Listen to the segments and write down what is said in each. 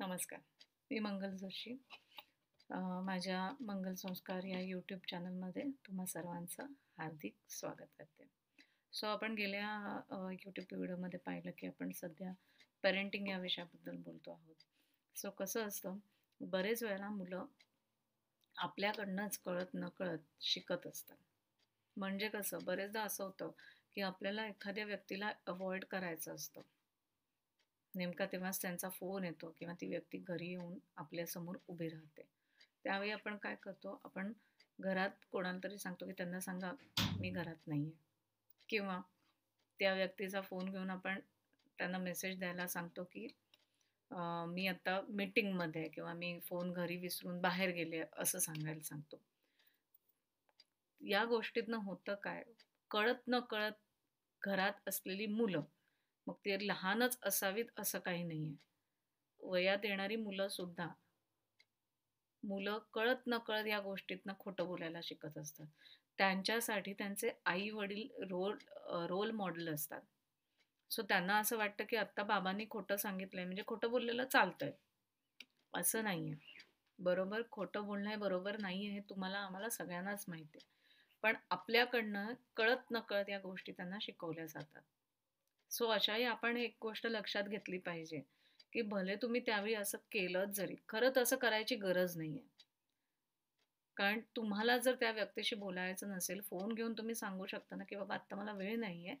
नमस्कार. मी मंगल जोशी. माझ्या मंगल संस्कार या यूट्यूब चॅनलमध्ये तुम्हा सर्वांचं हार्दिक स्वागत करते. सो आपण गेल्या यूट्यूब व्हिडिओमध्ये पाहिलं की आपण सध्या पेरेंटिंग या विषयाबद्दल बोलतो आहोत. सो कसं असतं बरेच वेळेला मुलं आपल्याकडनंच कळत नकळत शिकत असतात. म्हणजे कसं बरेचदा असं होतं की आपल्याला एखाद्या व्यक्तीला अवॉइड करायचं असतं. नेमका तेव्हाच त्यांचा फोन येतो किंवा ती व्यक्ती घरी येऊन आपल्यासमोर उभी राहते. त्यावेळी आपण काय करतो आपण घरात कोणाला तरी सांगतो की त्यांना सांगा मी घरात नाही आहे किंवा त्या व्यक्तीचा फोन घेऊन आपण त्यांना मेसेज द्यायला सांगतो की मी आता मीटिंगमध्ये आहे किंवा मी फोन घरी विसरून बाहेर गेले असं सांगायला सांगतो. या गोष्टीतनं होतं काय? कळत न कळत घरात असलेली मुलं मग ते लहानच असावीत असं काही नाही आहे वयात येणारी मुलं सुद्धा मुलं कळत न कळत या गोष्टीतनं खोटं बोलायला शिकत असतात. त्यांच्यासाठी त्यांचे आई वडील रोल रोल मॉडेल असतात. सो त्यांना असं वाटतं की आत्ता बाबांनी खोटं सांगितलंय म्हणजे खोटं बोललेलं चालतंय. असं नाही आहे बरोबर खोटं बोलणं हे बरोबर नाही आहे हे तुम्हाला आम्हाला सगळ्यांनाच माहिती आहे पण आपल्याकडनं कळत न कळत या गोष्टी त्यांना शिकवल्या जातात. सो अशाही आपण एक गोष्ट लक्षात घेतली पाहिजे की भले तुम्ही त्यावेळी असं केलं जरी खरं तसं करायची गरज नाही आहे कारण तुम्हाला जर त्या व्यक्तीशी बोलायचं नसेल फोन घेऊन तुम्ही सांगू शकता ना की बाबा आत्ता मला वेळ नाही आहे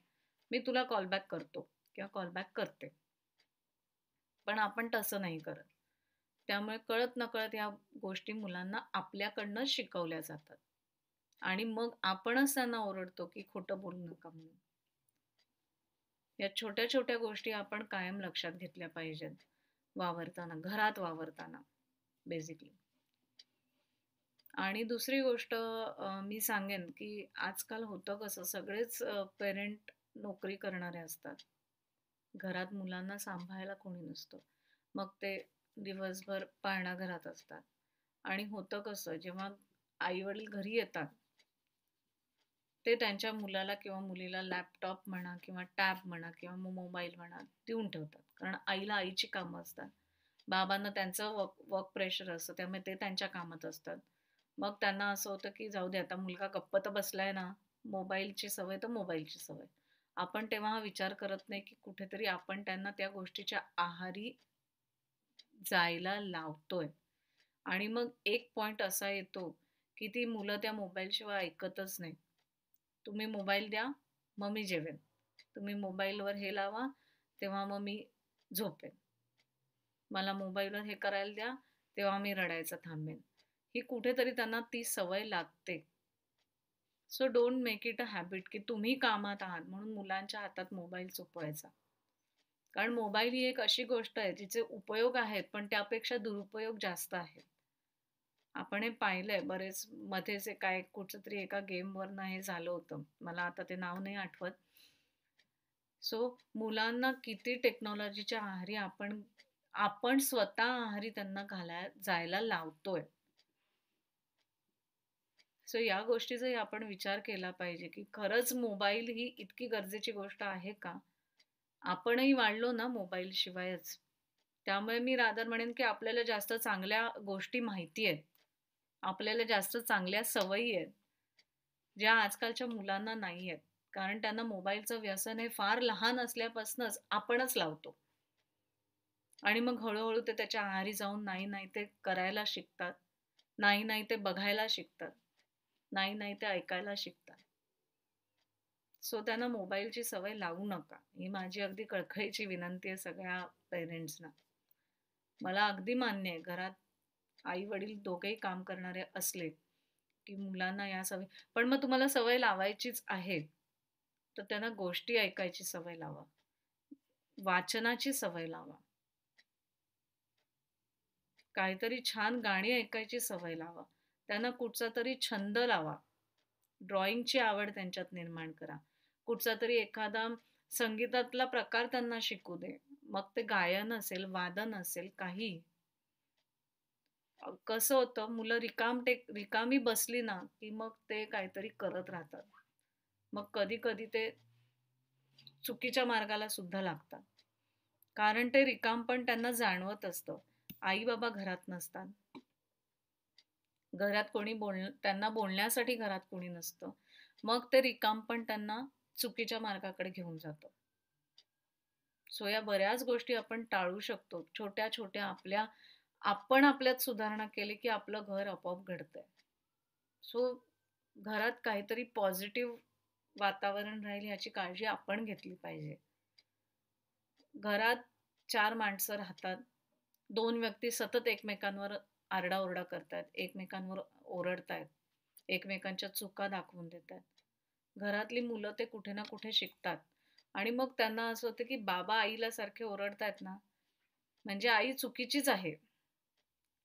मी तुला कॉलबॅक करतो किंवा कॉलबॅक करते. पण आपण तसं नाही करत. त्यामुळे कळत नकळत या गोष्टी मुलांना आपल्याकडनं शिकवल्या जातात. आणि मग आपणच त्यांना ओरडतो की खोटं बोलू नका म्हणून. या छोट्या छोट्या गोष्टी आपण कायम लक्षात घेतल्या पाहिजेत. वावरताना घरात वावरताना बेसिकली आणि दुसरी गोष्ट मी सांगेन की आजकाल होतं कसं सगळेच पेरेंट नोकरी करणारे असतात. घरात मुलांना सांभाळायला कोणी नसतं. मग ते दिवसभर पाळणा घरात असतात. आणि होतं कसं जेव्हा आई वडील घरी येतात ते त्यांच्या मुलाला किंवा मुलीला लॅपटॉप म्हणा किंवा टॅब म्हणा किंवा मग मोबाईल म्हणा देऊन ठेवतात. कारण आईला आईची कामं असतात. बाबांना त्यांचं वर्क वर्क प्रेशर असतं. त्यामुळे ते त्यांच्या कामात असतात. मग त्यांना असं होतं की जाऊ दे आता मुलगा गप्प तर बसलाय ना. मोबाईलची सवय तर मोबाईलची सवय. आपण तेव्हा हा विचार करत नाही की कुठेतरी आपण त्यांना त्या गोष्टीच्या आहारी जायला लावतोय. आणि मग एक पॉइंट असा येतो की ती मुलं त्या मोबाईलशिवाय ऐकतच नाही तुम्ही मोबाईल द्या मग मी जेवेन. तुम्ही मोबाईलवर हे लावा तेव्हा मग मी झोपेन. मला मोबाईलवर हे करायला द्या तेव्हा मी रडायचं थांबेन. ही कुठेतरी त्यांना ती सवय लागते. So don't make it a habit की तुम्ही कामात आहात म्हणून मुलांच्या हातात मोबाईल चुपवायचा कारण मोबाईल ही एक अशी गोष्ट आहे जिचे उपयोग आहेत पण त्यापेक्षा दुरुपयोग जास्त आहेत. आपण हे पाहिलंय बरेच मध्येच काय कुठचं तरी एका गेमवरनं हे झालं होतं. मला आता ते नाव नाही आठवत. सो मुलांना किती टेक्नॉलॉजीच्या आहारी आपण आपण स्वतः आहारी त्यांना घालाय जायला लावतोय. सो या गोष्टीचाही आपण विचार केला पाहिजे की खरंच मोबाईल ही इतकी गरजेची गोष्ट आहे का? आपणही वाढलो ना मोबाईल शिवायच. त्यामुळे मी रादर म्हणेन की आपल्याला जास्त चांगल्या गोष्टी माहिती आहेत. आपल्याला जास्त चांगल्या सवयी आहेत ज्या आजकालच्या मुलांना नाही आहेत. कारण त्यांना मोबाईलचं व्यसन हे फार लहान असल्यापासूनच आपणच लावतो. आणि मग हळूहळू ते त्याच्या आहारी जाऊन नाही नाही ते करायला शिकतात. नाही नाही ते बघायला शिकतात. नाही नाही ते ऐकायला शिकतात. सो त्यांना मोबाईलची सवय लावू नका. ही माझी अगदी कळखळीची विनंती आहे सगळ्या पेरेंट्सना. मला अगदी मान्य आहे. घरात आई वडील दोघेही काम करणारे असले की मुलांना या सवय पण मग तुम्हाला सवय लावायचीच आहे. तर त्यांना गोष्टी ऐकायची सवय लावा. वाचनाची सवय लावा. काहीतरी छान गाणी ऐकायची सवय लावा. त्यांना कुठचा तरी छंद लावा. ड्रॉइंगची आवड त्यांच्यात निर्माण करा. कुठचा तरी एखादा संगीतातला प्रकार त्यांना शिकू दे. मग ते गायन असेल वादन असेल काही कसं होतं मुलं रिकाम टेक रिकामी बसली ना की मग ते काहीतरी करत राहतात. मग कधी कधी ते चुकीच्या मार्गाला सुद्धा लागतात. कारण ते रिकाम पण त्यांना जाणवत असतं. आई बाबा घरात नसतात. घरात कोणी बोल त्यांना बोलण्यासाठी घरात कोणी नसतं. मग ते रिकाम पण त्यांना चुकीच्या मार्गाकडे घेऊन जातं. सो या बऱ्याच गोष्टी आपण टाळू शकतो. छोट्या छोट्या आपल्या आपण आपल्यात सुधारणा केली की आपलं घर आपोआप घडतंय. सो घरात काहीतरी पॉझिटिव्ह वातावरण राहील याची काळजी आपण घेतली पाहिजे. घरात चार माणसं राहतात. दोन व्यक्ती सतत एकमेकांवर आरडाओरडा करतात. एकमेकांवर ओरडतायत. एकमेकांच्या चुका दाखवून देतात. घरातली मुलं ते कुठे ना कुठे शिकतात. आणि मग त्यांना असं होतं की बाबा आईला सारखे ओरडतायत ना? म्हणजे आई चुकीचीच आहे.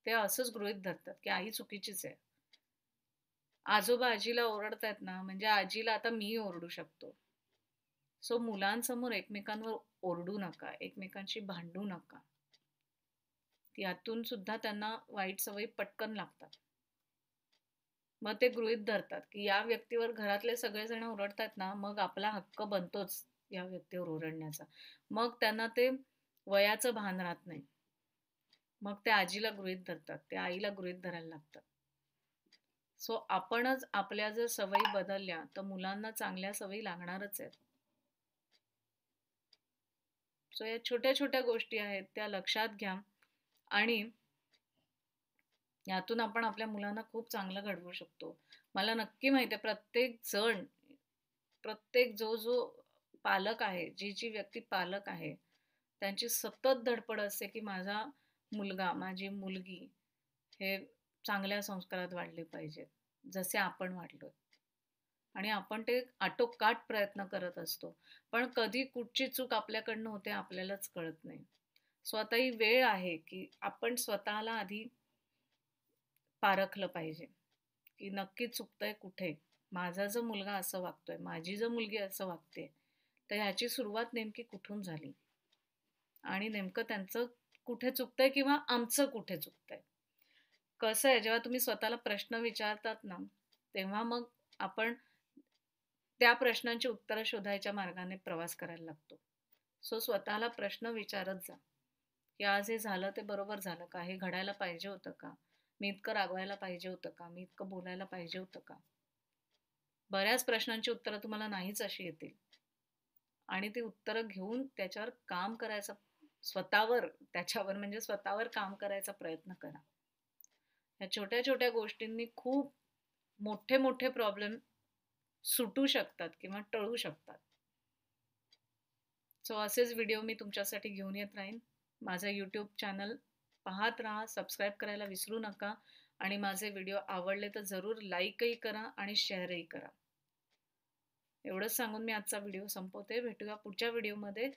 ते असंच गृहित धरतात की आई चुकीचीच आहे. आजोबा आजीला ओरडतायत ना म्हणजे आजीला आता मी ओरडू शकतो. सो मुलांसमोर एकमेकांवर ओरडू नका एकमेकांशी भांडू नका. यातून सुद्धा त्यांना वाईट सवयी पटकन लागतात. मग ते गृहित धरतात की या व्यक्तीवर घरातले सगळेजण ओरडतात ना मग आपला हक्क बनतोच या व्यक्तीवर ओरडण्याचा. मग त्यांना ते वयाचं भान राहत नाही. मग ते आजीला गृहित धरतात ते आईला गृहित धरायला लागतात. सो आपणच आपल्या जर सवयी बदलल्या तर मुलांना चांगल्या सवयी लागणारच आहेत. सो या छोट्या छोट्या गोष्टी आहेत त्या लक्षात घ्या. आणि यातून आपण आपल्या मुलांना खूप चांगलं घडवू शकतो. मला नक्की माहिती आहे प्रत्येक जण प्रत्येक जो जो पालक आहे जी जी व्यक्ती पालक आहे त्यांची सतत धडपड असते की माझा मुलगा माझी मुलगी हे चांगल्या संस्कारात वाढले पाहिजेत जसे आपण वाढलो आणि आपण ते आटोकाट प्रयत्न करत असतो. पण कधी कुठची चूक आपल्याकडनं होते आपल्यालाच कळत नाही. स्वतः ही वेळ आहे की आपण स्वतःला आधी पारखलं पाहिजे की नक्की चुकतंय कुठे? माझा जो मुलगा असं वागतोय माझी जर मुलगी असं वागते तर ह्याची सुरुवात नेमकी कुठून झाली? आणि नेमकं त्यांचं कुठे चुकतंय किंवा आमचं कुठे चुकतंय. कसं आहे जेव्हा तुम्ही स्वतःला प्रश्न विचारतात ना तेव्हा मग आपण त्या प्रश्नांची उत्तरं शोधायच्या मार्गाने प्रवास करायला लागतो. सो स्वतःला प्रश्न विचारत जा. की आज हे झालं ते बरोबर झालं का? हे घडायला पाहिजे होतं का? मी इतकं रागवायला पाहिजे होतं का? मी इतकं बोलायला पाहिजे होतं का? बऱ्याच प्रश्नांची उत्तरं तुम्हाला नाहीच अशी येतील. आणि ती उत्तरं घेऊन त्याच्यावर काम करायचं स्वतःवर त्याच्यावर म्हणजे स्वतःवर काम करायचा प्रयत्न करा. या छोट्या छोट्या गोष्टींनी खूप मोठे मोठे प्रॉब्लेम सुटू शकतात किंवा टळू शकतात. सो असेच व्हिडिओ मी तुमच्यासाठी घेऊन येत राहीन. माझं यूट्यूब चॅनल पाहत राहा सबस्क्राईब करायला विसरू नका आणि माझे व्हिडिओ आवडले तर जरूर लाईकही करा आणि शेअरही करा. एवढंच सांगून मी आजचा व्हिडिओ संपवते. भेटूया पुढच्या व्हिडिओमध्ये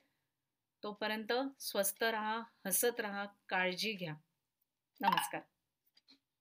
तोपर्यंत स्वस्त रहा हसत रहा काळजी घ्या. नमस्कार.